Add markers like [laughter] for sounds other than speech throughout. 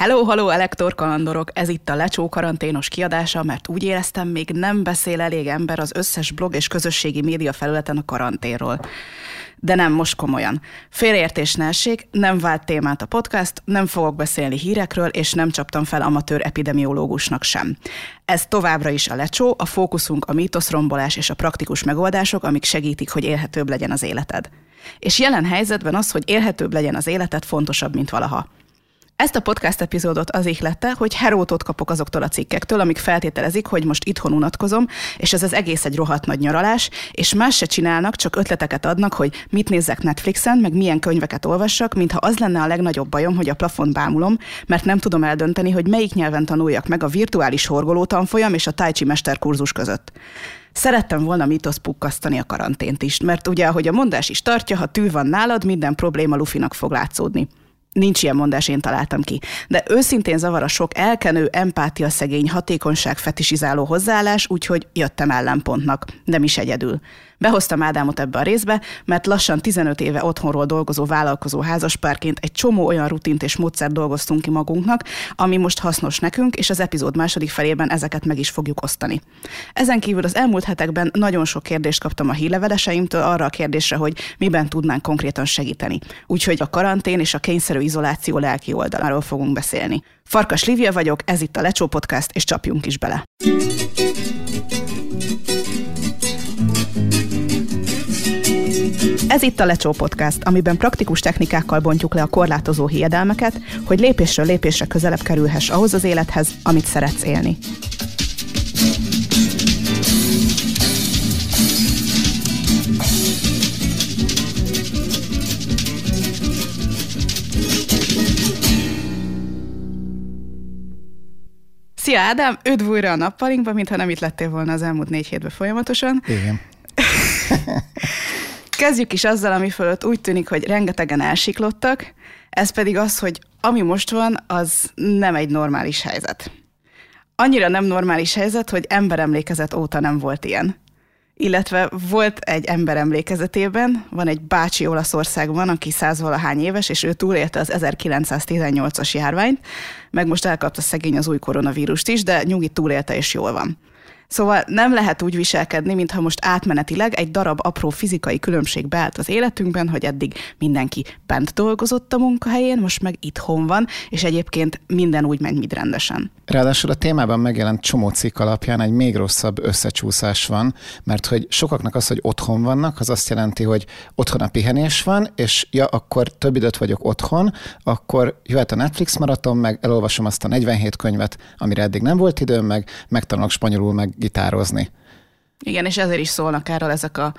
Hello, hello, elektorkalandorok! Ez itt a Lecsó karanténos kiadása, mert úgy éreztem, még nem beszél elég ember az összes blog és közösségi média felületen a karanténról. De nem, most komolyan. Félreértés ne essék, nem vált témát a podcast, nem fogok beszélni hírekről, és nem csaptam fel amatőr epidemiológusnak sem. Ez továbbra is a lecsó, a fókuszunk a mítoszrombolás és a praktikus megoldások, amik segítik, hogy élhetőbb legyen az életed. És jelen helyzetben az, hogy élhetőbb legyen az életed, fontosabb, mint valaha. Ezt a podcast epizódot az ihlette, hogy herótot kapok azoktól a cikkektől, amik feltételezik, hogy most itthon unatkozom, és ez az egész egy rohadt nagy nyaralás, és más se csinálnak, csak ötleteket adnak, hogy mit nézzek Netflixen, meg milyen könyveket olvassak, mintha az lenne a legnagyobb bajom, hogy a plafon bámulom, mert nem tudom eldönteni, hogy melyik nyelven tanuljak meg a virtuális horgoló tanfolyam és a tájcsi mesterkurzus között. Szerettem volna mitosz pukkasztani a karantént is, mert ugye, ahogy a mondás is tartja, ha tű van nálad, minden probléma lufinak fog látszódni. Nincs ilyen mondás, én találtam ki. De őszintén zavar a sok elkenő, empátia szegény, hatékonyság fetisizáló hozzáállás, úgyhogy jöttem ellenpontnak, nem is egyedül. Behoztam Ádámot ebbe a részbe, mert lassan 15 éve otthonról dolgozó vállalkozó házaspárként egy csomó olyan rutint és módszert dolgoztunk ki magunknak, ami most hasznos nekünk, és az epizód második felében ezeket meg is fogjuk osztani. Ezen kívül az elmúlt hetekben nagyon sok kérdést kaptam a hírleveleseimtől arra a kérdésre, hogy miben tudnánk konkrétan segíteni. Úgyhogy a karantén és a kényszerű izoláció lelki oldaláról fogunk beszélni. Farkas Lívia vagyok, ez itt a Lecsó Podcast, és csapjunk is bele. Ez itt a Lecsó Podcast, amiben praktikus technikákkal bontjuk le a korlátozó hiedelmeket, hogy lépésről lépésre közelebb kerülhess ahhoz az élethez, amit szeretsz élni. Szia Ádám, üdv újra a nappalinkba, mintha nem itt lettél volna az elmúlt négy hétben folyamatosan. Igen. [laughs] Kezdjük is azzal, ami fölött úgy tűnik, hogy rengetegen elsiklottak, ez pedig az, hogy ami most van, az nem egy normális helyzet. Annyira nem normális helyzet, hogy emberemlékezet óta nem volt ilyen. Illetve volt egy ember emlékezetében, van egy bácsi Olaszországban, aki százvalahány éves, és ő túlélte az 1918-as járványt, meg most elkapta szegény az új koronavírust is, de nyugi túlélte és jól van. Szóval nem lehet úgy viselkedni, mintha most átmenetileg egy darab apró fizikai különbség beállt az életünkben, hogy eddig mindenki bent dolgozott a munkahelyén, most meg itthon van, és egyébként minden úgy megy, mint rendesen. Ráadásul a témában megjelent csomó cikk alapján egy még rosszabb összecsúszás van, mert hogy sokaknak az, hogy otthon vannak, az azt jelenti, hogy otthon a pihenés van, és ja, akkor több időt vagyok otthon, akkor jöhet a Netflix maraton, meg elolvasom azt a 47 könyvet, amire eddig nem volt időm, meg megtanulok spanyolul, meg gitározni. Igen, és ezért is szólnak erről ezek a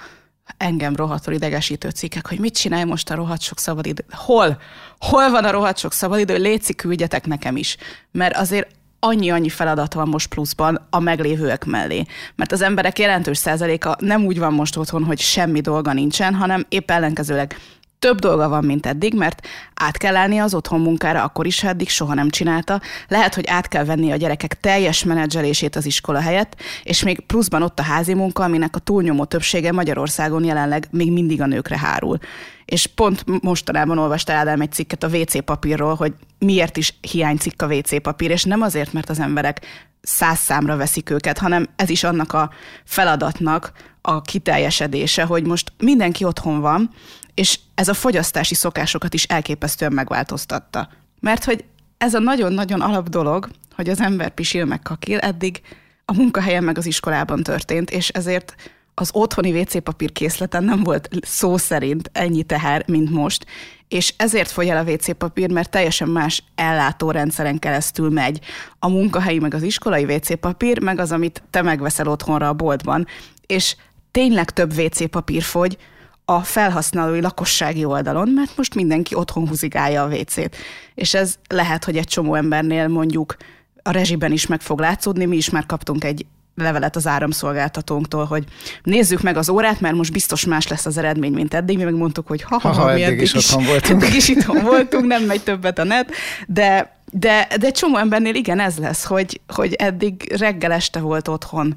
engem rohadtul idegesítő cikkek, hogy mit csinálj most a rohadt sok szabadidő. Hol? Hol van a rohadt sok szabadidő? Léci, küldjetek nekem is. Mert azért annyi-annyi feladat van most pluszban a meglévőek mellé. Mert az emberek jelentős százaléka nem úgy van most otthon, hogy semmi dolga nincsen, hanem épp ellenkezőleg több dolga van, mint eddig, mert át kell állni az otthon munkára, akkor is, eddig soha nem csinálta. Lehet, hogy át kell venni a gyerekek teljes menedzselését az iskola helyett, és még pluszban ott a házi munka, aminek a túlnyomó többsége Magyarországon jelenleg még mindig a nőkre hárul. És pont mostanában olvastál Ádám egy cikket a WC papírról, hogy miért is hiányzik a WC papír, és nem azért, mert az emberek száz számra veszik őket, hanem ez is annak a feladatnak a kiteljesedése, hogy most mindenki otthon van, és ez a fogyasztási szokásokat is elképesztően megváltoztatta. Mert hogy ez a nagyon-nagyon alap dolog, hogy az ember pisil meg kakil, eddig a munkahelyen meg az iskolában történt, és ezért az otthoni WC papír készleten nem volt szó szerint ennyi teher, mint most, és ezért fogy el a WC papír, mert teljesen más ellátórendszeren keresztül megy a munkahelyi, meg az iskolai WC papír, meg az, amit te megveszel otthonra a boltban. És tényleg több WC papír fogy, a felhasználói lakossági oldalon, mert most mindenki otthon húzigálja a WC-t. És ez lehet, hogy egy csomó embernél mondjuk a rezsiben is meg fog látszódni, mi is már kaptunk egy levelet az áramszolgáltatónktól, hogy nézzük meg az órát, mert most biztos más lesz az eredmény, mint eddig. Mi megmondtuk, hogy ha, ha, ha, ha eddig, eddig is otthon voltunk. Eddig is itthon voltunk, nem megy többet a net, de, de, de csomó embernél igen ez lesz, hogy, hogy eddig reggel este volt otthon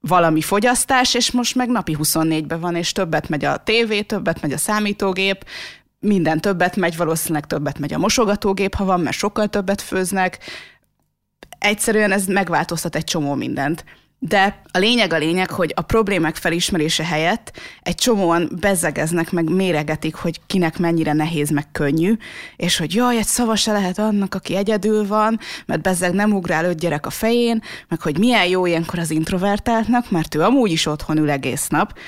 valami fogyasztás, és most meg napi 24-ben van, és többet megy a tévé, többet megy a számítógép, minden többet megy, valószínűleg többet megy a mosogatógép, ha van, mert sokkal többet főznek. Egyszerűen ez megváltoztat egy csomó mindent. De a lényeg a lényeg, hogy a problémák felismerése helyett egy csomóan bezzegeznek, meg méregetik, hogy kinek mennyire nehéz, meg könnyű, és hogy jaj, egy szava se lehet annak, aki egyedül van, mert bezzeg nem ugrál öt gyerek a fején, meg hogy milyen jó ilyenkor az introvertáltnak, mert ő amúgy is otthon ül egész nap.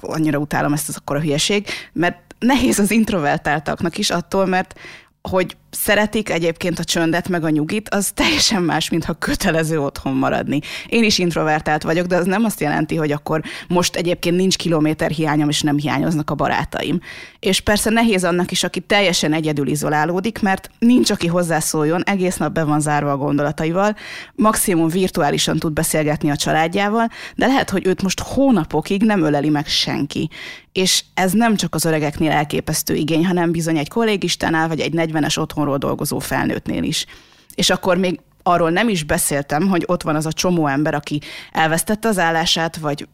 Annyira utálom ezt az akkora hülyeség, mert nehéz az introvertáltaknak is attól, mert hogy szeretik egyébként a csöndet meg a nyugit, az teljesen más, mintha kötelező otthon maradni. Én is introvertált vagyok, de az nem azt jelenti, hogy akkor most egyébként nincs kilométer hiányom, és nem hiányoznak a barátaim. És persze nehéz annak is, aki teljesen egyedül izolálódik, mert nincs, aki hozzászóljon, egész nap be van zárva a gondolataival, maximum virtuálisan tud beszélgetni a családjával, de lehet, hogy őt most hónapokig nem öleli meg senki. És ez nem csak az öregeknél elképesztő igény, hanem bizony egy kollégistánál, vagy egy 40-es otthon otthonról dolgozó felnőttnél is. És akkor még arról nem is beszéltem, hogy ott van az a csomó ember, aki elvesztette az állását, vagy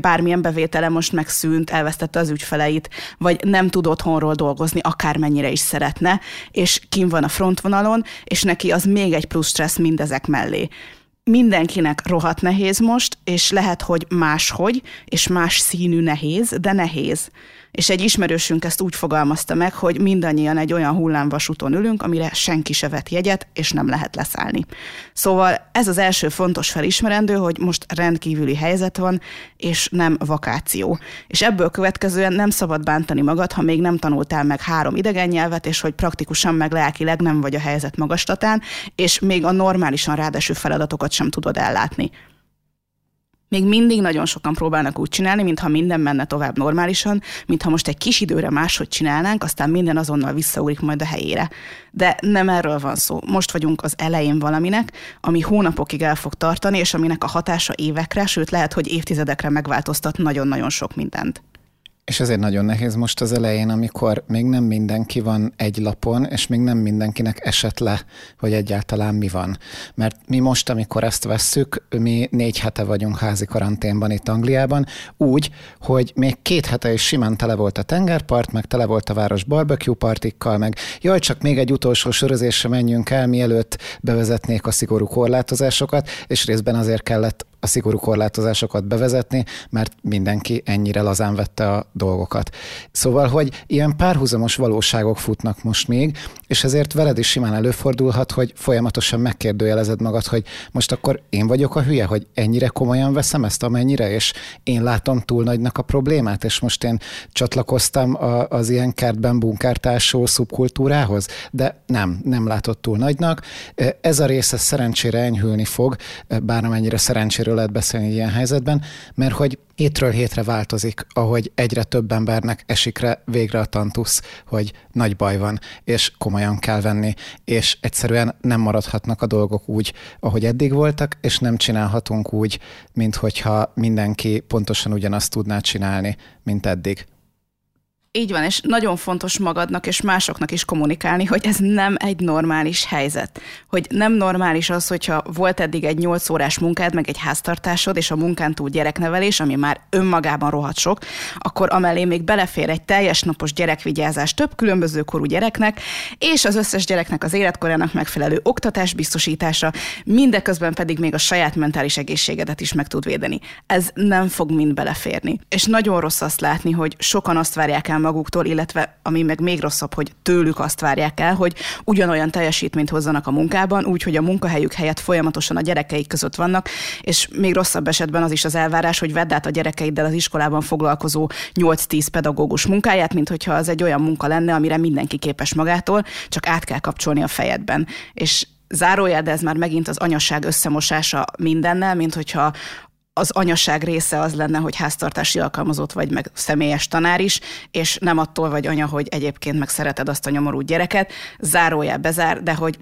bármilyen bevétele most megszűnt, elvesztette az ügyfeleit, vagy nem tud otthonról dolgozni, akármennyire is szeretne, és kim van a frontvonalon, és neki az még egy plusz stressz mindezek mellé. Mindenkinek rohadt nehéz most, és lehet, hogy máshogy, és más színű nehéz, de nehéz és egy ismerősünk ezt úgy fogalmazta meg, hogy mindannyian egy olyan hullámvasúton ülünk, amire senki se vet jegyet, és nem lehet leszállni. Szóval ez az első fontos felismerendő, hogy most rendkívüli helyzet van, és nem vakáció. És ebből következően nem szabad bántani magad, ha még nem tanultál meg három idegen nyelvet, és hogy praktikusan meg lelkileg nem vagy a helyzet magastatán, és még a normálisan rádeső feladatokat sem tudod ellátni még mindig nagyon sokan próbálnak úgy csinálni, mintha minden menne tovább normálisan, mintha most egy kis időre máshogy csinálnánk, aztán minden azonnal visszaúrik majd a helyére. De nem erről van szó. Most vagyunk az elején valaminek, ami hónapokig el fog tartani, és aminek a hatása évekre, sőt lehet, hogy évtizedekre megváltoztat nagyon-nagyon sok mindent. És ezért nagyon nehéz most az elején, amikor még nem mindenki van egy lapon, és még nem mindenkinek esett le, hogy egyáltalán mi van. Mert mi most, amikor ezt vesszük, mi négy hete vagyunk házi karanténban itt Angliában, úgy, hogy még két hete is simán tele volt a tengerpart, meg tele volt a város barbecue partikkal, meg jaj, csak még egy utolsó sörözésre menjünk el, mielőtt bevezetnék a szigorú korlátozásokat, és részben azért kellett a szigorú korlátozásokat bevezetni, mert mindenki ennyire lazán vette a dolgokat. Szóval, hogy ilyen párhuzamos valóságok futnak most még, és ezért veled is simán előfordulhat, hogy folyamatosan megkérdőjelezed magad, hogy most akkor én vagyok a hülye, hogy ennyire komolyan veszem ezt amennyire, és én látom túl nagynak a problémát, és most én csatlakoztam a, az ilyen kertben bunkártásó szubkultúrához, de nem, nem látott túl nagynak. Ez a része szerencsére enyhülni fog, bár amennyire szerencsére erről lehet beszélni ilyen helyzetben, mert hogy hétről hétre változik, ahogy egyre több embernek esik rá végre a tantusz, hogy nagy baj van, és komolyan kell venni, és egyszerűen nem maradhatnak a dolgok úgy, ahogy eddig voltak, és nem csinálhatunk úgy, mint hogyha mindenki pontosan ugyanazt tudná csinálni, mint eddig. Így van, és nagyon fontos magadnak és másoknak is kommunikálni, hogy ez nem egy normális helyzet. Hogy nem normális az, hogyha volt eddig egy 8 órás munkád, meg egy háztartásod, és a munkán túl gyereknevelés, ami már önmagában rohadt sok, akkor amellé még belefér egy teljes napos gyerekvigyázás több különböző korú gyereknek, és az összes gyereknek az életkorának megfelelő oktatás biztosítása, mindeközben pedig még a saját mentális egészségedet is meg tud védeni. Ez nem fog mind beleférni. És nagyon rossz azt látni, hogy sokan azt várják el maguktól, illetve ami meg még rosszabb, hogy tőlük azt várják el, hogy ugyanolyan teljesítményt hozzanak a munkában, úgy, hogy a munkahelyük helyett folyamatosan a gyerekeik között vannak, és még rosszabb esetben az is az elvárás, hogy vedd át a gyerekeiddel az iskolában foglalkozó 8-10 pedagógus munkáját, mint hogyha az egy olyan munka lenne, amire mindenki képes magától, csak át kell kapcsolni a fejedben. És zárójel, de ez már megint az anyasság összemosása mindennel, mint hogyha az anyaság része az lenne, hogy háztartási alkalmazott vagy, meg személyes tanár is, és nem attól vagy anya, hogy egyébként meg szereted azt a nyomorú gyereket, zárójel bezár, de hogy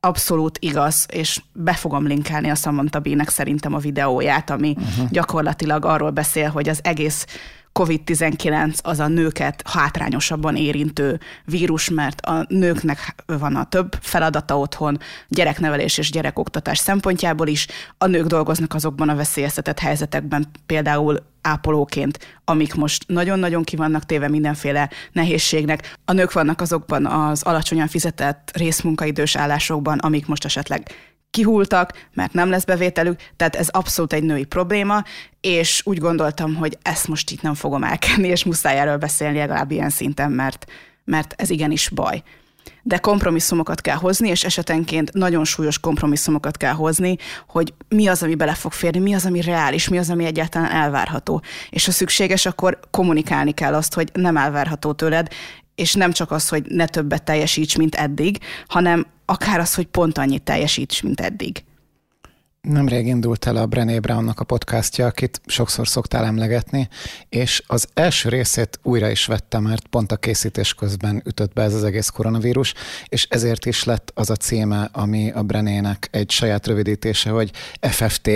abszolút igaz, és be fogom linkelni a Samantha B-nek szerintem a videóját, ami uh-huh. gyakorlatilag arról beszél, hogy az egész COVID-19 az a nőket hátrányosabban érintő vírus, mert a nőknek van a több feladata otthon, gyereknevelés és gyerekoktatás szempontjából is. A nők dolgoznak azokban a veszélyeztetett helyzetekben, például ápolóként, amik most nagyon-nagyon ki vannak téve mindenféle nehézségnek. A nők vannak azokban az alacsonyan fizetett részmunkaidős állásokban, amik most esetleg kihultak, mert nem lesz bevételük, tehát ez abszolút egy női probléma, és úgy gondoltam, hogy ezt most itt nem fogom elkenni, és muszáj erről beszélni legalább ilyen szinten, mert, mert ez igenis baj. De kompromisszumokat kell hozni, és esetenként nagyon súlyos kompromisszumokat kell hozni, hogy mi az, ami bele fog férni, mi az, ami reális, mi az, ami egyáltalán elvárható. És ha szükséges, akkor kommunikálni kell azt, hogy nem elvárható tőled, és nem csak az, hogy ne többet teljesíts, mint eddig, hanem akár az, hogy pont annyit teljesíts, mint eddig. Nemrég indult el a Brené Brownnak a podcastja, akit sokszor szoktál emlegetni, és az első részét újra is vettem, mert pont a készítés közben ütött be ez az egész koronavírus, és ezért is lett az a címe, ami a Brenének egy saját rövidítése, hogy FFT,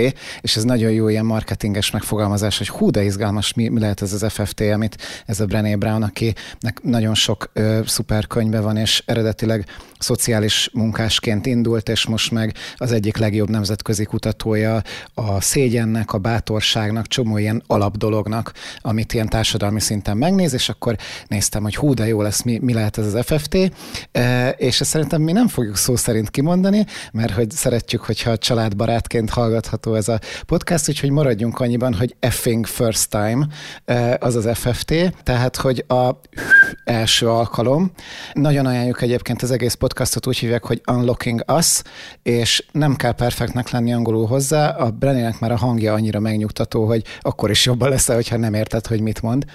és ez nagyon jó ilyen marketinges megfogalmazás, hogy hú, de izgalmas, mi, mi lehet ez az FFT, amit ez a Brené Brown, akinek nagyon sok ö, szuper könyve van, és eredetileg szociális munkásként indult, és most meg az egyik legjobb nemzetközi kutatója a szégyennek, a bátorságnak, csomó ilyen alapdolognak, amit ilyen társadalmi szinten megnéz, és akkor néztem, hogy hú, de jó lesz, mi, mi lehet ez az FFT, e, és ezt szerintem mi nem fogjuk szó szerint kimondani, mert hogy szeretjük, hogyha családbarátként hallgatható ez a podcast, úgyhogy maradjunk annyiban, hogy effing first time e, az az FFT, tehát, hogy a első alkalom. Nagyon ajánljuk egyébként az egész podcastot úgy hívják, hogy Unlocking Us, és nem kell perfektnek lenni angolul angolul hozzá, a Brenének már a hangja annyira megnyugtató, hogy akkor is jobban lesz, hogyha nem érted, hogy mit mond.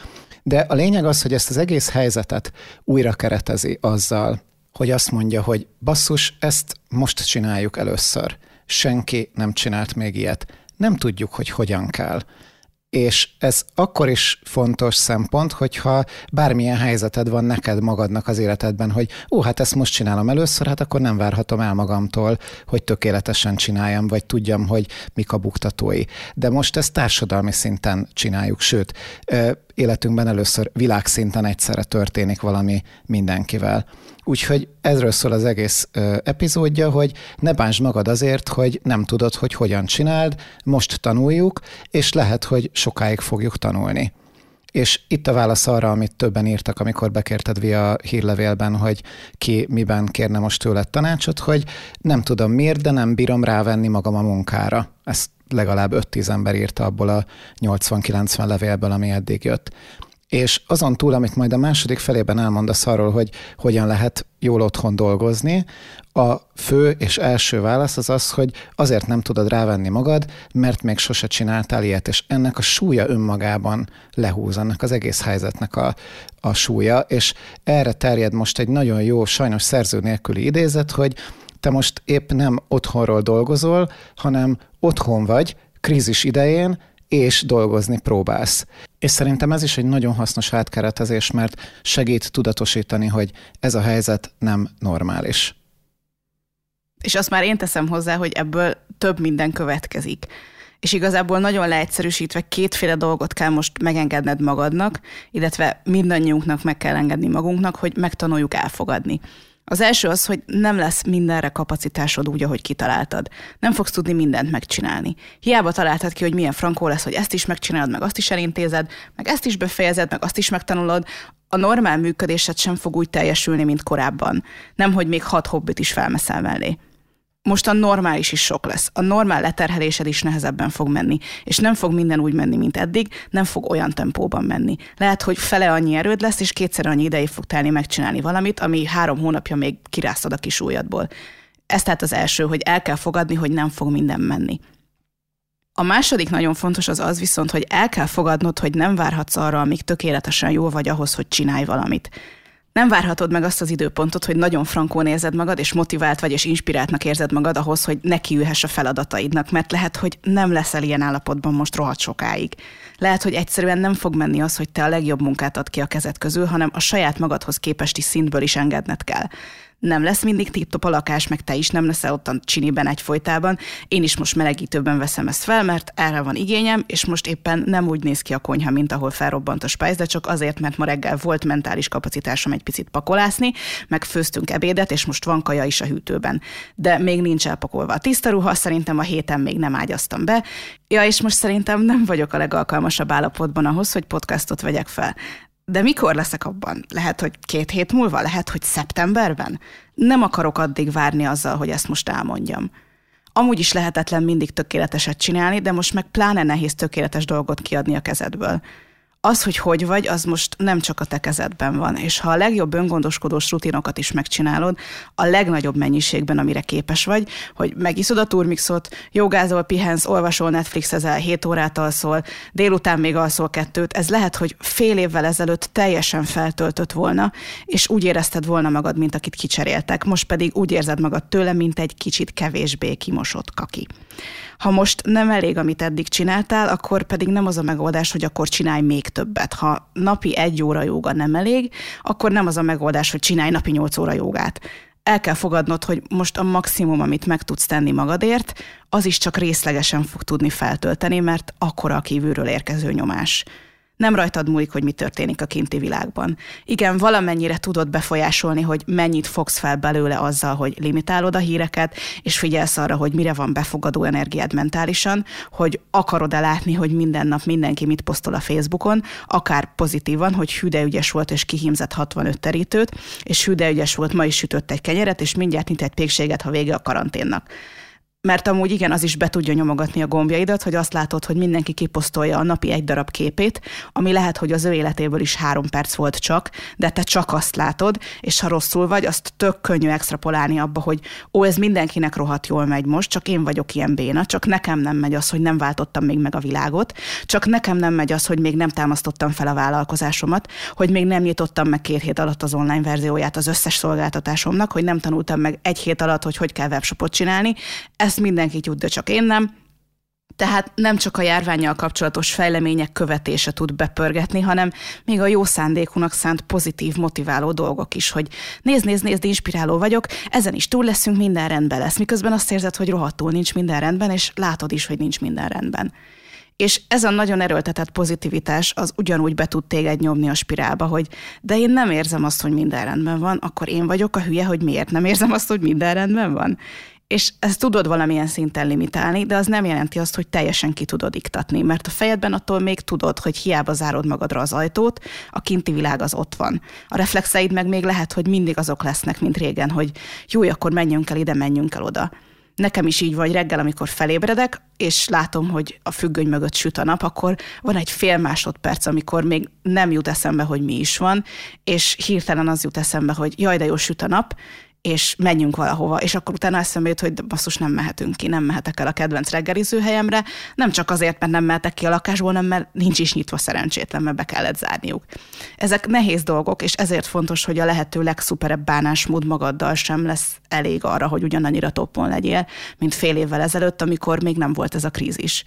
De a lényeg az, hogy ezt az egész helyzetet újra keretezi azzal, hogy azt mondja, hogy basszus, ezt most csináljuk először. Senki nem csinált még ilyet. Nem tudjuk, hogy hogyan kell. És ez akkor is fontos szempont, hogyha bármilyen helyzeted van neked magadnak az életedben, hogy ó, hát ezt most csinálom először, hát akkor nem várhatom el magamtól, hogy tökéletesen csináljam, vagy tudjam, hogy mik a buktatói. De most ezt társadalmi szinten csináljuk, sőt, életünkben először világszinten egyszerre történik valami mindenkivel. Úgyhogy ezről szól az egész ö, epizódja, hogy ne bántsd magad azért, hogy nem tudod, hogy hogyan csináld, most tanuljuk, és lehet, hogy sokáig fogjuk tanulni. És itt a válasz arra, amit többen írtak, amikor bekérted via hírlevélben, hogy ki miben kérne most tőled tanácsot, hogy nem tudom miért, de nem bírom rávenni magam a munkára. Ezt legalább 5-10 ember írta abból a 80-90 levélből, ami eddig jött. És azon túl, amit majd a második felében elmondasz arról, hogy hogyan lehet jól otthon dolgozni, a fő és első válasz az az, hogy azért nem tudod rávenni magad, mert még sose csináltál ilyet, és ennek a súlya önmagában lehúz, annak az egész helyzetnek a, a súlya, és erre terjed most egy nagyon jó, sajnos szerző nélküli idézet, hogy te most épp nem otthonról dolgozol, hanem otthon vagy, krízis idején, és dolgozni próbálsz. És szerintem ez is egy nagyon hasznos átkeretezés, mert segít tudatosítani, hogy ez a helyzet nem normális. És azt már én teszem hozzá, hogy ebből több minden következik. És igazából nagyon leegyszerűsítve kétféle dolgot kell most megengedned magadnak, illetve mindannyiunknak meg kell engedni magunknak, hogy megtanuljuk elfogadni. Az első az, hogy nem lesz mindenre kapacitásod úgy, ahogy kitaláltad. Nem fogsz tudni mindent megcsinálni. Hiába találtad ki, hogy milyen frankó lesz, hogy ezt is megcsinálod, meg azt is elintézed, meg ezt is befejezed, meg azt is megtanulod, a normál működésed sem fog úgy teljesülni, mint korábban. Nem, hogy még hat hobbit is felmeszel mellé most a normális is sok lesz. A normál leterhelésed is nehezebben fog menni, és nem fog minden úgy menni, mint eddig, nem fog olyan tempóban menni. Lehet, hogy fele annyi erőd lesz, és kétszer annyi ideig fog telni megcsinálni valamit, ami három hónapja még kirásztad a kis ujjadból. Ez tehát az első, hogy el kell fogadni, hogy nem fog minden menni. A második nagyon fontos az az viszont, hogy el kell fogadnod, hogy nem várhatsz arra, amíg tökéletesen jó vagy ahhoz, hogy csinálj valamit. Nem várhatod meg azt az időpontot, hogy nagyon frankón érzed magad, és motivált vagy, és inspiráltnak érzed magad ahhoz, hogy nekiülhess a feladataidnak, mert lehet, hogy nem leszel ilyen állapotban most rohadt sokáig. Lehet, hogy egyszerűen nem fog menni az, hogy te a legjobb munkát ad ki a kezed közül, hanem a saját magadhoz képesti szintből is engedned kell nem lesz mindig tip a lakás, meg te is nem leszel ottan csiniben egyfolytában. Én is most melegítőben veszem ezt fel, mert erre van igényem, és most éppen nem úgy néz ki a konyha, mint ahol felrobbant a spájz, de csak azért, mert ma reggel volt mentális kapacitásom egy picit pakolászni, meg főztünk ebédet, és most van kaja is a hűtőben. De még nincs elpakolva a tiszta ruha, szerintem a héten még nem ágyaztam be. Ja, és most szerintem nem vagyok a legalkalmasabb állapotban ahhoz, hogy podcastot vegyek fel. De mikor leszek abban? Lehet, hogy két hét múlva? Lehet, hogy szeptemberben? Nem akarok addig várni azzal, hogy ezt most elmondjam. Amúgy is lehetetlen mindig tökéleteset csinálni, de most meg pláne nehéz tökéletes dolgot kiadni a kezedből az, hogy hogy vagy, az most nem csak a te kezedben van, és ha a legjobb öngondoskodós rutinokat is megcsinálod, a legnagyobb mennyiségben, amire képes vagy, hogy megiszod a turmixot, jogázol, pihensz, olvasol, Netflixezel, 7 órát alszol, délután még alszol kettőt, ez lehet, hogy fél évvel ezelőtt teljesen feltöltött volna, és úgy érezted volna magad, mint akit kicseréltek, most pedig úgy érzed magad tőle, mint egy kicsit kevésbé kimosott kaki. Ha most nem elég, amit eddig csináltál, akkor pedig nem az a megoldás, hogy akkor csinálj még többet. Ha napi egy óra joga nem elég, akkor nem az a megoldás, hogy csinálj napi nyolc óra jogát. El kell fogadnod, hogy most a maximum, amit meg tudsz tenni magadért, az is csak részlegesen fog tudni feltölteni, mert akkora a kívülről érkező nyomás. Nem rajtad múlik, hogy mi történik a kinti világban. Igen, valamennyire tudod befolyásolni, hogy mennyit fogsz fel belőle azzal, hogy limitálod a híreket, és figyelsz arra, hogy mire van befogadó energiád mentálisan, hogy akarod-e látni, hogy minden nap mindenki mit posztol a Facebookon, akár pozitívan, hogy hű de ügyes volt, és kihímzett 65 terítőt, és hű de ügyes volt, ma is sütött egy kenyeret, és mindjárt nyit egy pékséget, ha vége a karanténnak mert amúgy igen, az is be tudja nyomogatni a gombjaidat, hogy azt látod, hogy mindenki kiposztolja a napi egy darab képét, ami lehet, hogy az ő életéből is három perc volt csak, de te csak azt látod, és ha rosszul vagy, azt tök könnyű extrapolálni abba, hogy ó, ez mindenkinek rohadt jól megy most, csak én vagyok ilyen béna, csak nekem nem megy az, hogy nem váltottam még meg a világot, csak nekem nem megy az, hogy még nem támasztottam fel a vállalkozásomat, hogy még nem nyitottam meg két hét alatt az online verzióját az összes szolgáltatásomnak, hogy nem tanultam meg egy hét alatt, hogy hogy kell webshopot csinálni. Ez ezt mindenki tud, de csak én nem. Tehát nem csak a járványjal kapcsolatos fejlemények követése tud bepörgetni, hanem még a jó szándékúnak szánt pozitív, motiváló dolgok is, hogy nézd, nézd, nézd, inspiráló vagyok, ezen is túl leszünk, minden rendben lesz. Miközben azt érzed, hogy rohadtul nincs minden rendben, és látod is, hogy nincs minden rendben. És ez a nagyon erőltetett pozitivitás az ugyanúgy be tud téged nyomni a spirálba, hogy de én nem érzem azt, hogy minden rendben van, akkor én vagyok a hülye, hogy miért nem érzem azt, hogy minden rendben van és ezt tudod valamilyen szinten limitálni, de az nem jelenti azt, hogy teljesen ki tudod iktatni, mert a fejedben attól még tudod, hogy hiába zárod magadra az ajtót, a kinti világ az ott van. A reflexeid meg még lehet, hogy mindig azok lesznek, mint régen, hogy jó, akkor menjünk el ide, menjünk el oda. Nekem is így vagy reggel, amikor felébredek, és látom, hogy a függöny mögött süt a nap, akkor van egy fél másodperc, amikor még nem jut eszembe, hogy mi is van, és hirtelen az jut eszembe, hogy jaj, de jó süt a nap, és menjünk valahova, és akkor utána eszembe jut, hogy basszus, nem mehetünk ki, nem mehetek el a kedvenc reggeliző helyemre, nem csak azért, mert nem mehetek ki a lakásból, hanem mert nincs is nyitva szerencsétlen, mert be kellett zárniuk. Ezek nehéz dolgok, és ezért fontos, hogy a lehető legszuperebb bánásmód magaddal sem lesz elég arra, hogy ugyanannyira toppon legyél, mint fél évvel ezelőtt, amikor még nem volt ez a krízis.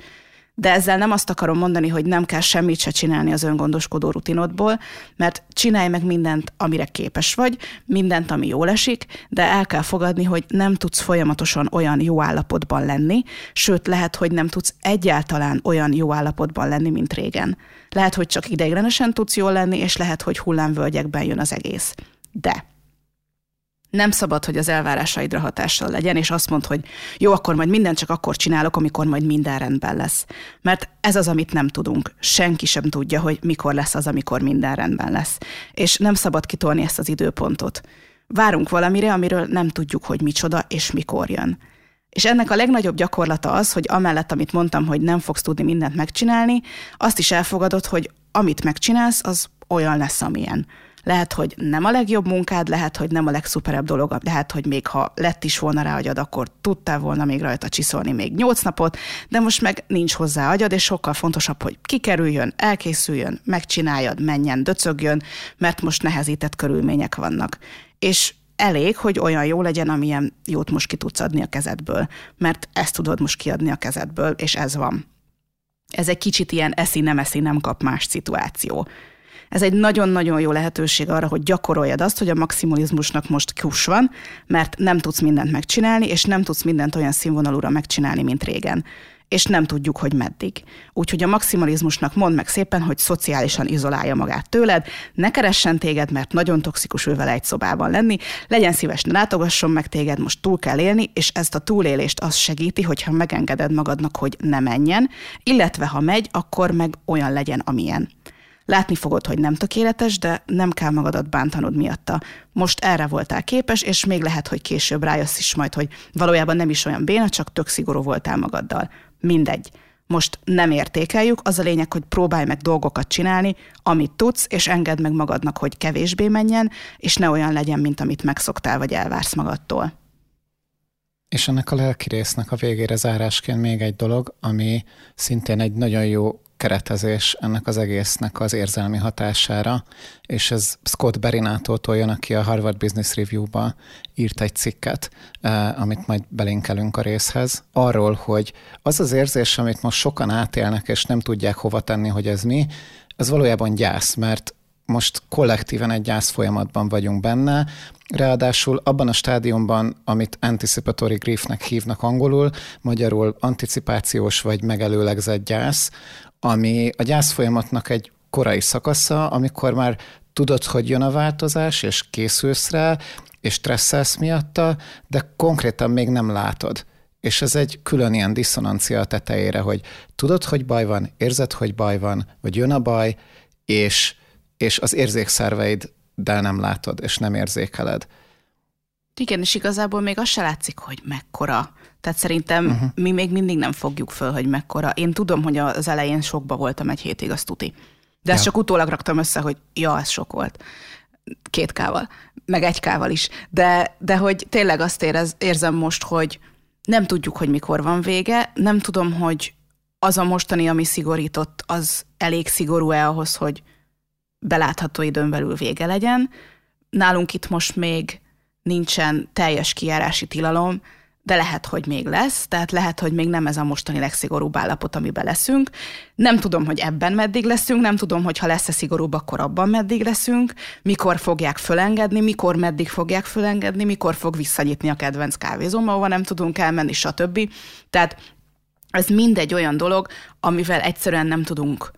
De ezzel nem azt akarom mondani, hogy nem kell semmit se csinálni az öngondoskodó rutinodból, mert csinálj meg mindent, amire képes vagy, mindent, ami jól esik, de el kell fogadni, hogy nem tudsz folyamatosan olyan jó állapotban lenni, sőt, lehet, hogy nem tudsz egyáltalán olyan jó állapotban lenni, mint régen. Lehet, hogy csak ideiglenesen tudsz jól lenni, és lehet, hogy hullámvölgyekben jön az egész. De nem szabad, hogy az elvárásaidra hatással legyen, és azt mond, hogy jó, akkor majd mindent csak akkor csinálok, amikor majd minden rendben lesz. Mert ez az, amit nem tudunk. Senki sem tudja, hogy mikor lesz az, amikor minden rendben lesz. És nem szabad kitolni ezt az időpontot. Várunk valamire, amiről nem tudjuk, hogy micsoda és mikor jön. És ennek a legnagyobb gyakorlata az, hogy amellett, amit mondtam, hogy nem fogsz tudni mindent megcsinálni, azt is elfogadod, hogy amit megcsinálsz, az olyan lesz, amilyen. Lehet, hogy nem a legjobb munkád, lehet, hogy nem a legszuperebb dolog, lehet, hogy még ha lett is volna rá agyad, akkor tudtál volna még rajta csiszolni még nyolc napot, de most meg nincs hozzá agyad, és sokkal fontosabb, hogy kikerüljön, elkészüljön, megcsináljad, menjen, döcögjön, mert most nehezített körülmények vannak. És elég, hogy olyan jó legyen, amilyen jót most ki tudsz adni a kezedből, mert ezt tudod most kiadni a kezedből, és ez van. Ez egy kicsit ilyen eszi, nem eszi, nem kap más szituáció. Ez egy nagyon-nagyon jó lehetőség arra, hogy gyakoroljad azt, hogy a maximalizmusnak most kus van, mert nem tudsz mindent megcsinálni, és nem tudsz mindent olyan színvonalúra megcsinálni, mint régen és nem tudjuk, hogy meddig. Úgyhogy a maximalizmusnak mond meg szépen, hogy szociálisan izolálja magát tőled, ne keressen téged, mert nagyon toxikus ő vele egy szobában lenni, legyen szíves, ne látogasson meg téged, most túl kell élni, és ezt a túlélést az segíti, hogyha megengeded magadnak, hogy ne menjen, illetve ha megy, akkor meg olyan legyen, amilyen. Látni fogod, hogy nem tökéletes, de nem kell magadat bántanod miatta. Most erre voltál képes, és még lehet, hogy később rájössz is majd, hogy valójában nem is olyan béna, csak tök szigorú voltál magaddal. Mindegy. Most nem értékeljük, az a lényeg, hogy próbálj meg dolgokat csinálni, amit tudsz, és engedd meg magadnak, hogy kevésbé menjen, és ne olyan legyen, mint amit megszoktál, vagy elvársz magadtól. És ennek a lelki résznek a végére zárásként még egy dolog, ami szintén egy nagyon jó keretezés ennek az egésznek az érzelmi hatására, és ez Scott Berinától jön, aki a Harvard Business Review-ba írt egy cikket, eh, amit majd belinkelünk a részhez, arról, hogy az az érzés, amit most sokan átélnek, és nem tudják hova tenni, hogy ez mi, ez valójában gyász, mert most kollektíven egy gyász folyamatban vagyunk benne, ráadásul abban a stádiumban, amit anticipatory griefnek hívnak angolul, magyarul anticipációs vagy megelőlegzett gyász, ami a gyász folyamatnak egy korai szakasza, amikor már tudod, hogy jön a változás, és készülsz rá, és stresszelsz miatta, de konkrétan még nem látod. És ez egy külön ilyen diszonancia a tetejére, hogy tudod, hogy baj van, érzed, hogy baj van, vagy jön a baj, és, és az érzékszerveid de nem látod, és nem érzékeled. Igen, és igazából még az se látszik, hogy mekkora. Tehát szerintem uh-huh. mi még mindig nem fogjuk föl, hogy mekkora. Én tudom, hogy az elején sokba voltam egy hétig, azt tuti. De ezt ja. csak utólag raktam össze, hogy ja, ez sok volt. Két kával, meg egy kával is. De, de hogy tényleg azt érez, érzem most, hogy nem tudjuk, hogy mikor van vége, nem tudom, hogy az a mostani, ami szigorított, az elég szigorú-e ahhoz, hogy belátható időn belül vége legyen. Nálunk itt most még nincsen teljes kijárási tilalom, de lehet, hogy még lesz, tehát lehet, hogy még nem ez a mostani legszigorúbb állapot, amiben leszünk. Nem tudom, hogy ebben meddig leszünk, nem tudom, hogy ha lesz-e szigorúbb, akkor abban meddig leszünk, mikor fogják fölengedni, mikor meddig fogják fölengedni, mikor fog visszanyitni a kedvenc kávézóm, ahova nem tudunk elmenni, stb. Tehát ez mindegy olyan dolog, amivel egyszerűen nem tudunk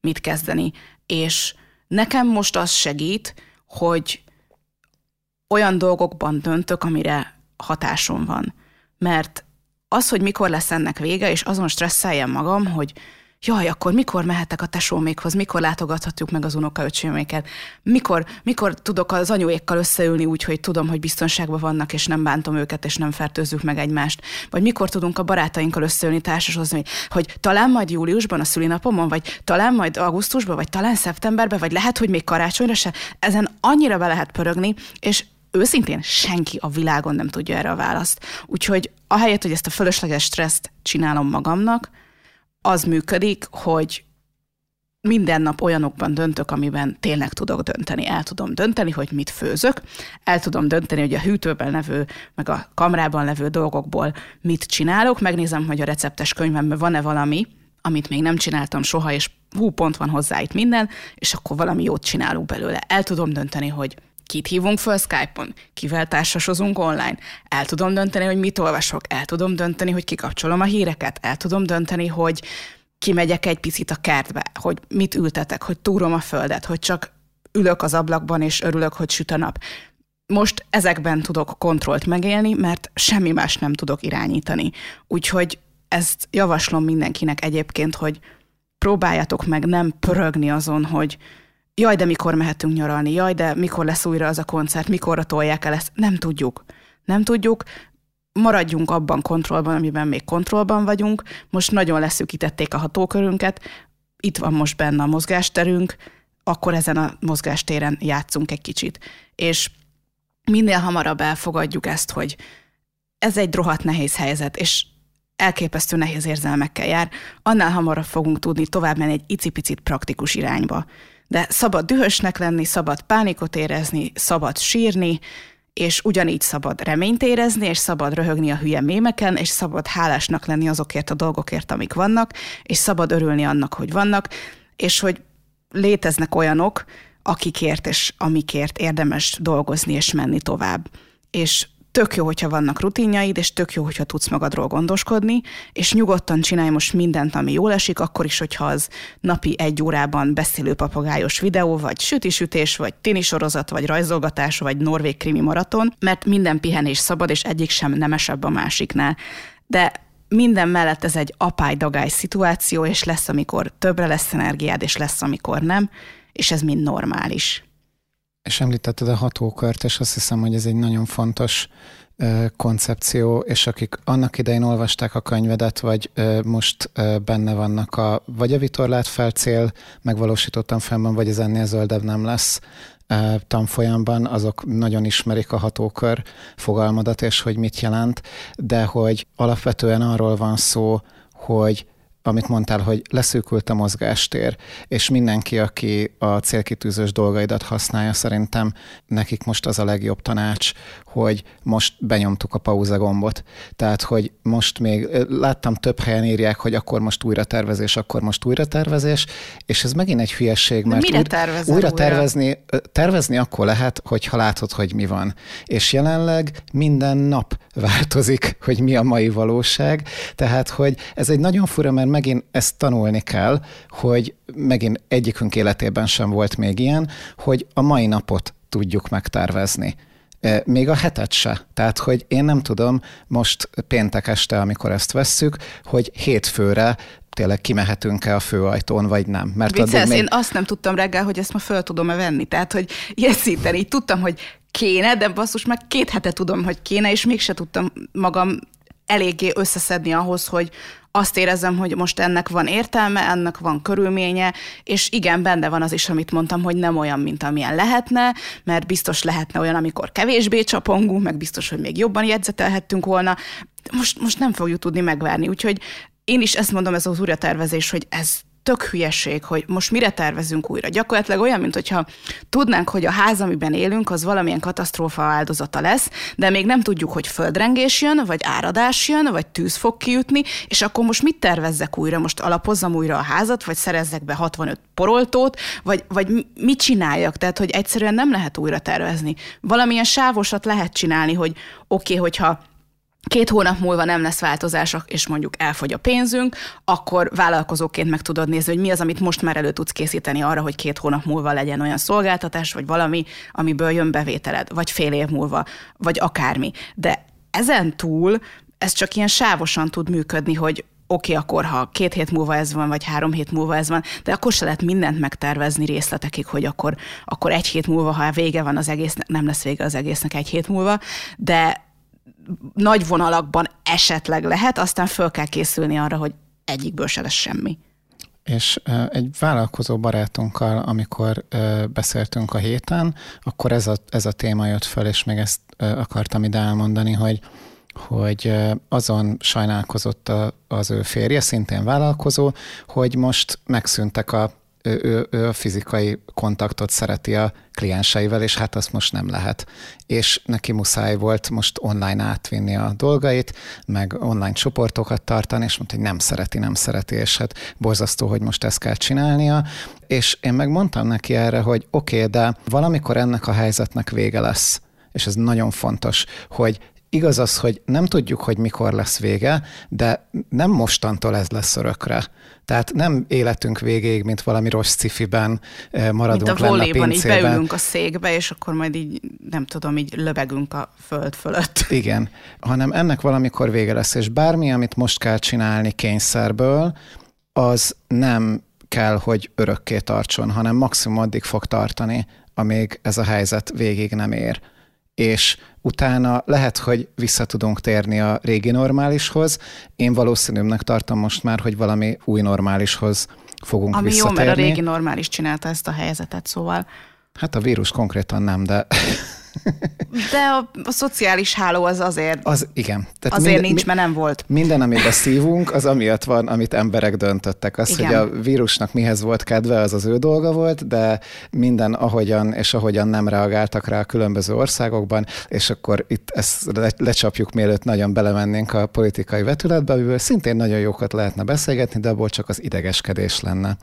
mit kezdeni. És nekem most az segít, hogy olyan dolgokban döntök, amire hatásom van. Mert az, hogy mikor lesz ennek vége, és azon stresszeljem magam, hogy jaj, akkor mikor mehetek a tesómékhoz, mikor látogathatjuk meg az unokaöcséméket, mikor, mikor tudok az anyuékkal összeülni úgy, hogy tudom, hogy biztonságban vannak, és nem bántom őket, és nem fertőzzük meg egymást, vagy mikor tudunk a barátainkkal összeülni, társasozni, hogy talán majd júliusban a szülinapomon, vagy talán majd augusztusban, vagy talán szeptemberben, vagy lehet, hogy még karácsonyra se, ezen annyira be lehet pörögni, és őszintén senki a világon nem tudja erre a választ. Úgyhogy ahelyett, hogy ezt a fölösleges stresszt csinálom magamnak, az működik, hogy minden nap olyanokban döntök, amiben tényleg tudok dönteni. El tudom dönteni, hogy mit főzök, el tudom dönteni, hogy a hűtőben levő, meg a kamrában levő dolgokból mit csinálok, megnézem, hogy a receptes könyvemben van-e valami, amit még nem csináltam soha, és hú, pont van hozzá itt minden, és akkor valami jót csinálok belőle. El tudom dönteni, hogy Kit hívunk föl Skype-on? Kivel társasozunk online? El tudom dönteni, hogy mit olvasok? El tudom dönteni, hogy kikapcsolom a híreket? El tudom dönteni, hogy kimegyek egy picit a kertbe? Hogy mit ültetek? Hogy túrom a földet? Hogy csak ülök az ablakban és örülök, hogy süt a nap? Most ezekben tudok kontrollt megélni, mert semmi más nem tudok irányítani. Úgyhogy ezt javaslom mindenkinek egyébként, hogy próbáljatok meg nem pörögni azon, hogy jaj, de mikor mehetünk nyaralni, jaj, de mikor lesz újra az a koncert, mikorra tolják el ezt. Nem tudjuk. Nem tudjuk, maradjunk abban kontrollban, amiben még kontrollban vagyunk. Most nagyon leszűkítették a hatókörünket, itt van most benne a mozgásterünk, akkor ezen a mozgástéren játszunk egy kicsit. És minél hamarabb elfogadjuk ezt, hogy ez egy rohadt nehéz helyzet, és elképesztő nehéz érzelmekkel jár, annál hamarabb fogunk tudni tovább menni egy icipicit praktikus irányba de szabad dühösnek lenni, szabad pánikot érezni, szabad sírni, és ugyanígy szabad reményt érezni, és szabad röhögni a hülye mémeken, és szabad hálásnak lenni azokért a dolgokért, amik vannak, és szabad örülni annak, hogy vannak, és hogy léteznek olyanok, akikért és amikért érdemes dolgozni és menni tovább. És tök jó, hogyha vannak rutinjaid, és tök jó, hogyha tudsz magadról gondoskodni, és nyugodtan csinálj most mindent, ami jól esik, akkor is, hogyha az napi egy órában beszélő papagájos videó, vagy sütisütés, vagy tini sorozat, vagy rajzolgatás, vagy norvég krimi maraton, mert minden pihenés szabad, és egyik sem nemesebb a másiknál. De minden mellett ez egy apály-dagály szituáció, és lesz, amikor többre lesz energiád, és lesz, amikor nem, és ez mind normális. És említetted a hatókört, és azt hiszem, hogy ez egy nagyon fontos koncepció, és akik annak idején olvasták a könyvedet, vagy most benne vannak a, vagy a vitorlát fel cél megvalósítottam fennben, vagy az ennél zöldebb nem lesz tanfolyamban, azok nagyon ismerik a hatókör fogalmadat, és hogy mit jelent, de hogy alapvetően arról van szó, hogy amit mondtál, hogy leszűkült a mozgástér, és mindenki, aki a célkitűzős dolgaidat használja, szerintem nekik most az a legjobb tanács, hogy most benyomtuk a pauza gombot. Tehát, hogy most még láttam több helyen írják, hogy akkor most újra tervezés, akkor most újra tervezés, és ez megint egy hülyeség, mert mire újra, újra tervezni, tervezni akkor lehet, hogyha látod, hogy mi van. És jelenleg minden nap [laughs] változik, hogy mi a mai valóság. Tehát, hogy ez egy nagyon fura, mert megint ezt tanulni kell, hogy megint egyikünk életében sem volt még ilyen, hogy a mai napot tudjuk megtervezni. E, még a hetet se. Tehát, hogy én nem tudom most péntek este, amikor ezt vesszük, hogy hétfőre tényleg kimehetünk-e a főajtón, vagy nem. Mert Viccelsz, még... én azt nem tudtam reggel, hogy ezt ma föl tudom-e venni. Tehát, hogy ilyen szinten így tudtam, hogy kéne, de basszus, meg két hete tudom, hogy kéne, és mégse tudtam magam eléggé összeszedni ahhoz, hogy azt érezzem, hogy most ennek van értelme, ennek van körülménye, és igen, benne van az is, amit mondtam, hogy nem olyan, mint amilyen lehetne, mert biztos lehetne olyan, amikor kevésbé csapongunk, meg biztos, hogy még jobban jegyzetelhettünk volna. Most, most nem fogjuk tudni megvárni, úgyhogy én is ezt mondom, ez az újratervezés, hogy ez tök hülyeség, hogy most mire tervezünk újra. Gyakorlatilag olyan, mint hogyha tudnánk, hogy a ház, amiben élünk, az valamilyen katasztrófa áldozata lesz, de még nem tudjuk, hogy földrengés jön, vagy áradás jön, vagy tűz fog kiütni, és akkor most mit tervezzek újra? Most alapozzam újra a házat, vagy szerezzek be 65 poroltót, vagy, vagy mit csináljak? Tehát, hogy egyszerűen nem lehet újra tervezni. Valamilyen sávosat lehet csinálni, hogy oké, okay, hogyha két hónap múlva nem lesz változás, és mondjuk elfogy a pénzünk, akkor vállalkozóként meg tudod nézni, hogy mi az, amit most már elő tudsz készíteni arra, hogy két hónap múlva legyen olyan szolgáltatás, vagy valami, amiből jön bevételed, vagy fél év múlva, vagy akármi. De ezen túl ez csak ilyen sávosan tud működni, hogy oké, okay, akkor ha két hét múlva ez van, vagy három hét múlva ez van, de akkor se lehet mindent megtervezni részletekig, hogy akkor, akkor egy hét múlva, ha vége van az egésznek, nem lesz vége az egésznek egy hét múlva, de nagy vonalakban esetleg lehet, aztán föl kell készülni arra, hogy egyikből se lesz semmi. És egy vállalkozó barátunkkal, amikor beszéltünk a héten, akkor ez a, ez a téma jött föl, és még ezt akartam ide elmondani, hogy hogy azon sajnálkozott az ő férje, szintén vállalkozó, hogy most megszűntek a ő, ő, ő a fizikai kontaktot szereti a klienseivel, és hát azt most nem lehet. És neki muszáj volt most online átvinni a dolgait, meg online csoportokat tartani, és mondta, hogy nem szereti, nem szereti, és hát borzasztó, hogy most ezt kell csinálnia. És én megmondtam neki erre, hogy oké, okay, de valamikor ennek a helyzetnek vége lesz. És ez nagyon fontos, hogy Igaz az, hogy nem tudjuk, hogy mikor lesz vége, de nem mostantól ez lesz örökre. Tehát nem életünk végéig, mint valami rossz cifiben eh, maradunk mint a lenne a pincében. így beülünk a székbe, és akkor majd így, nem tudom, így löbegünk a föld fölött. Igen, hanem ennek valamikor vége lesz, és bármi, amit most kell csinálni kényszerből, az nem kell, hogy örökké tartson, hanem maximum addig fog tartani, amíg ez a helyzet végig nem ér és utána lehet, hogy vissza tudunk térni a régi normálishoz. Én valószínűbbnek tartom most már, hogy valami új normálishoz fogunk Ami visszatérni. jó, mert a régi normális csinálta ezt a helyzetet, szóval... Hát a vírus konkrétan nem, de... De a, a szociális háló az azért, az, igen. Tehát azért minden, nincs, mert nem volt. Minden, amit szívunk, az amiatt van, amit emberek döntöttek. Az, igen. hogy a vírusnak mihez volt kedve, az az ő dolga volt, de minden ahogyan és ahogyan nem reagáltak rá a különböző országokban, és akkor itt ezt lecsapjuk, mielőtt nagyon belemennénk a politikai vetületbe, amiből szintén nagyon jókat lehetne beszélgetni, de abból csak az idegeskedés lenne.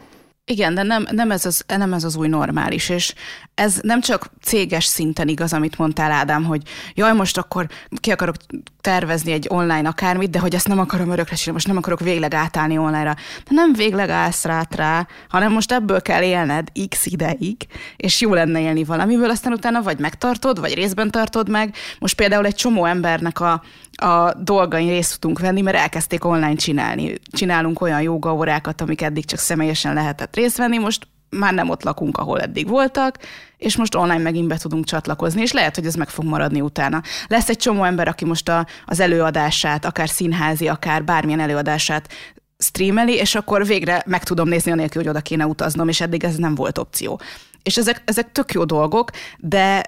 Igen, de nem, nem, ez az, nem ez az új normális, és ez nem csak céges szinten igaz, amit mondtál, Ádám, hogy jaj, most akkor ki akarok tervezni egy online akármit, de hogy ezt nem akarom örökre csinálni, most nem akarok végleg átállni online-ra. De nem végleg állsz rá, rá, hanem most ebből kell élned x ideig, és jó lenne élni valamiből, aztán utána vagy megtartod, vagy részben tartod meg. Most például egy csomó embernek a, a dolgain részt tudunk venni, mert elkezdték online csinálni. Csinálunk olyan jogaórákat, amik eddig csak személyesen lehetett részt venni, most már nem ott lakunk, ahol eddig voltak, és most online megint be tudunk csatlakozni, és lehet, hogy ez meg fog maradni utána. Lesz egy csomó ember, aki most a, az előadását, akár színházi, akár bármilyen előadását streameli, és akkor végre meg tudom nézni anélkül, hogy oda kéne utaznom, és eddig ez nem volt opció. És ezek, ezek tök jó dolgok, de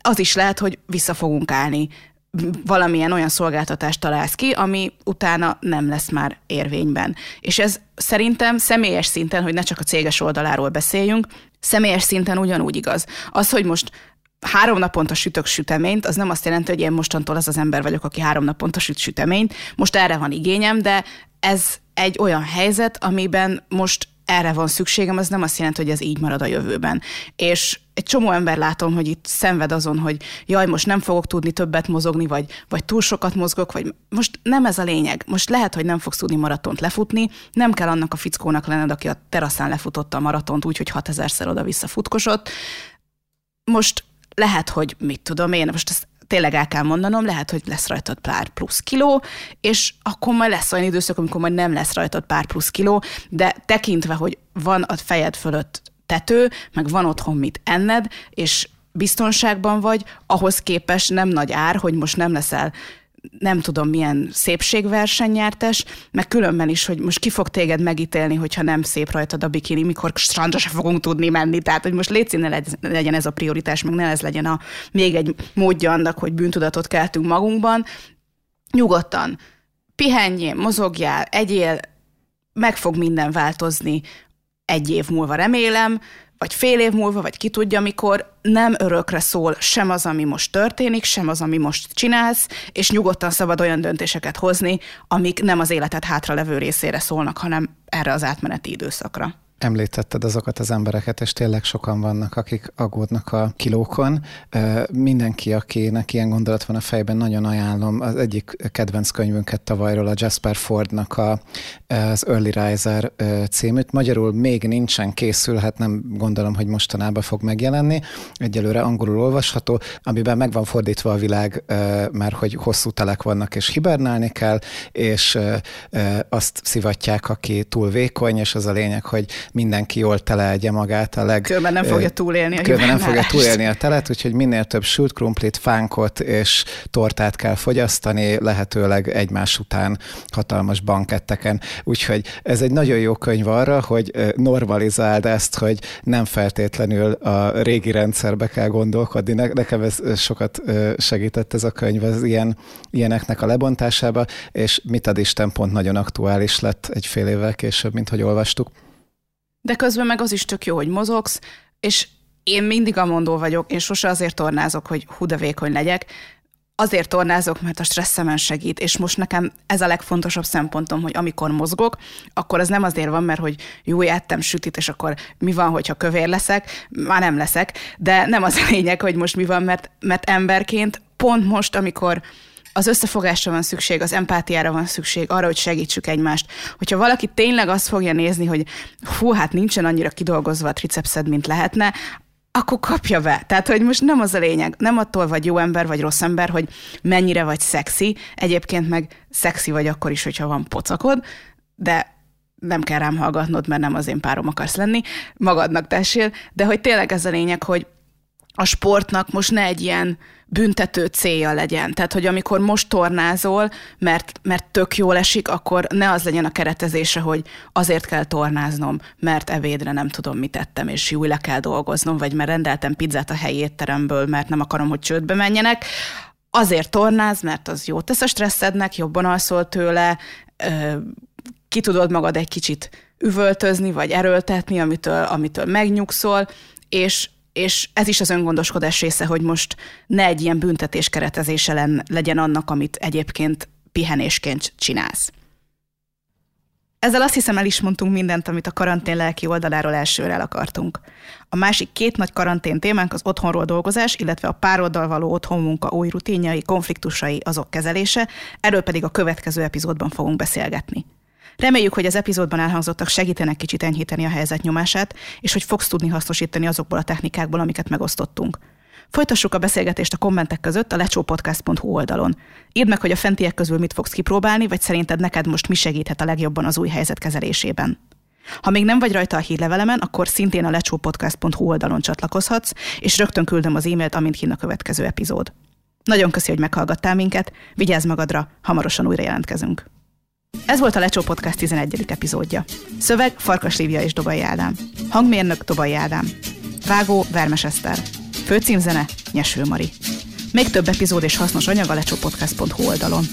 az is lehet, hogy vissza fogunk állni valamilyen olyan szolgáltatást találsz ki, ami utána nem lesz már érvényben. És ez szerintem személyes szinten, hogy ne csak a céges oldaláról beszéljünk, személyes szinten ugyanúgy igaz. Az, hogy most három naponta sütök süteményt, az nem azt jelenti, hogy én mostantól az az ember vagyok, aki három naponta süt süteményt. Most erre van igényem, de ez egy olyan helyzet, amiben most erre van szükségem, az nem azt jelenti, hogy ez így marad a jövőben. És egy csomó ember látom, hogy itt szenved azon, hogy jaj, most nem fogok tudni többet mozogni, vagy, vagy túl sokat mozgok, vagy most nem ez a lényeg. Most lehet, hogy nem fogsz tudni maratont lefutni, nem kell annak a fickónak lenned, aki a teraszán lefutotta a maratont úgy, hogy 6000-szer oda-vissza futkosott. Most lehet, hogy mit tudom én, most ezt tényleg el kell mondanom, lehet, hogy lesz rajtad pár plusz kiló, és akkor majd lesz olyan időszak, amikor majd nem lesz rajtad pár plusz kiló, de tekintve, hogy van a fejed fölött tető, meg van otthon mit enned, és biztonságban vagy, ahhoz képest nem nagy ár, hogy most nem leszel nem tudom milyen szépségversenynyertes, meg különben is, hogy most ki fog téged megítélni, hogyha nem szép rajtad a bikini, mikor strandra se fogunk tudni menni. Tehát, hogy most légy ne legyen ez a prioritás, meg ne ez legyen a még egy módja annak, hogy bűntudatot keltünk magunkban. Nyugodtan, pihenjél, mozogjál, egyél, meg fog minden változni egy év múlva remélem, vagy fél év múlva, vagy ki tudja mikor, nem örökre szól sem az, ami most történik, sem az, ami most csinálsz, és nyugodtan szabad olyan döntéseket hozni, amik nem az életed hátralevő részére szólnak, hanem erre az átmeneti időszakra említetted azokat az embereket, és tényleg sokan vannak, akik aggódnak a kilókon. Mindenki, akinek ilyen gondolat van a fejben, nagyon ajánlom. Az egyik kedvenc könyvünket tavalyról, a Jasper Fordnak a, az Early Riser címűt. Magyarul még nincsen készül, hát nem gondolom, hogy mostanában fog megjelenni. Egyelőre angolul olvasható, amiben meg van fordítva a világ, mert hogy hosszú telek vannak, és hibernálni kell, és azt szivatják, aki túl vékony, és az a lényeg, hogy mindenki jól teleegye magát a leg... Különben nem fogja túlélni a Különben nem fogja túlélni a telet, úgyhogy minél több sült krumplit, fánkot és tortát kell fogyasztani, lehetőleg egymás után hatalmas banketteken. Úgyhogy ez egy nagyon jó könyv arra, hogy normalizáld ezt, hogy nem feltétlenül a régi rendszerbe kell gondolkodni. Nekem ez sokat segített ez a könyv az ilyen, ilyeneknek a lebontásába, és mit ad Isten pont nagyon aktuális lett egy fél évvel később, mint hogy olvastuk. De közben meg az is tök jó, hogy mozogsz, és én mindig a mondó vagyok, én sose azért tornázok, hogy hú de vékony legyek, azért tornázok, mert a stresszemen segít, és most nekem ez a legfontosabb szempontom, hogy amikor mozgok, akkor az nem azért van, mert hogy jó, ettem sütit, és akkor mi van, hogyha kövér leszek, már nem leszek, de nem az a lényeg, hogy most mi van, mert, mert emberként pont most, amikor az összefogásra van szükség, az empátiára van szükség, arra, hogy segítsük egymást. Hogyha valaki tényleg azt fogja nézni, hogy hú, hát nincsen annyira kidolgozva a tricepszed, mint lehetne, akkor kapja be. Tehát, hogy most nem az a lényeg, nem attól vagy jó ember, vagy rossz ember, hogy mennyire vagy szexi, egyébként meg szexi vagy akkor is, hogyha van pocakod, de nem kell rám hallgatnod, mert nem az én párom akarsz lenni, magadnak tessél, de hogy tényleg ez a lényeg, hogy a sportnak most ne egy ilyen büntető célja legyen. Tehát, hogy amikor most tornázol, mert, mert tök jól esik, akkor ne az legyen a keretezése, hogy azért kell tornáznom, mert evédre nem tudom, mit tettem, és jó le kell dolgoznom, vagy mert rendeltem pizzát a helyi étteremből, mert nem akarom, hogy csődbe menjenek. Azért tornáz, mert az jót tesz a stresszednek, jobban alszol tőle, ki tudod magad egy kicsit üvöltözni, vagy erőltetni, amitől, amitől megnyugszol, és és ez is az öngondoskodás része, hogy most ne egy ilyen büntetés keretezése legyen annak, amit egyébként pihenésként csinálsz. Ezzel azt hiszem el is mondtunk mindent, amit a karantén lelki oldaláról elsőre el akartunk. A másik két nagy karantén témánk az otthonról dolgozás, illetve a pároddal való otthonmunka új rutinjai, konfliktusai, azok kezelése, erről pedig a következő epizódban fogunk beszélgetni. Reméljük, hogy az epizódban elhangzottak segítenek kicsit enyhíteni a helyzet nyomását, és hogy fogsz tudni hasznosítani azokból a technikákból, amiket megosztottunk. Folytassuk a beszélgetést a kommentek között a lecsópodcast.hu oldalon. Írd meg, hogy a fentiek közül mit fogsz kipróbálni, vagy szerinted neked most mi segíthet a legjobban az új helyzet kezelésében. Ha még nem vagy rajta a hírlevelemen, akkor szintén a lecsópodcast.hu oldalon csatlakozhatsz, és rögtön küldöm az e-mailt, amint hín a következő epizód. Nagyon köszi, hogy meghallgattál minket, vigyázz magadra, hamarosan újra jelentkezünk. Ez volt a Lecsó Podcast 11. epizódja. Szöveg Farkas Lívia és Dobai Ádám. Hangmérnök Dobai Ádám. Vágó Vermes Eszter. Főcímzene Nyeső Mari. Még több epizód és hasznos anyag a lecsópodcast.hu oldalon.